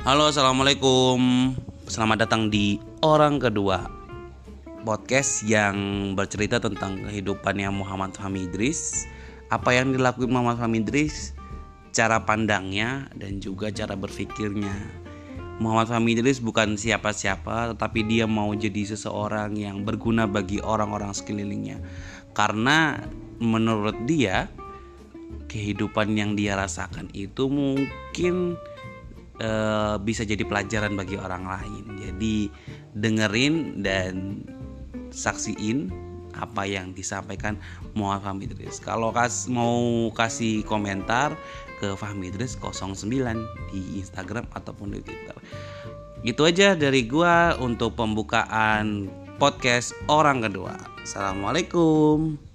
Halo, assalamualaikum. Selamat datang di orang kedua podcast yang bercerita tentang kehidupannya Muhammad Fahmi Idris, apa yang dilakukan Muhammad Fahmi Idris, cara pandangnya dan juga cara berpikirnya. Muhammad Fahmi Idris bukan siapa-siapa, tetapi dia mau jadi seseorang yang berguna bagi orang-orang sekelilingnya. Karena menurut dia kehidupan yang dia rasakan itu mungkin uh, bisa jadi pelajaran bagi orang lain. Jadi dengerin dan saksiin apa yang disampaikan Muhammad Fahmi Idris. Kalau kas, mau kasih komentar ke Fahmi Idris 09 di Instagram ataupun di Twitter. Itu aja dari gua untuk pembukaan podcast orang kedua. Assalamualaikum.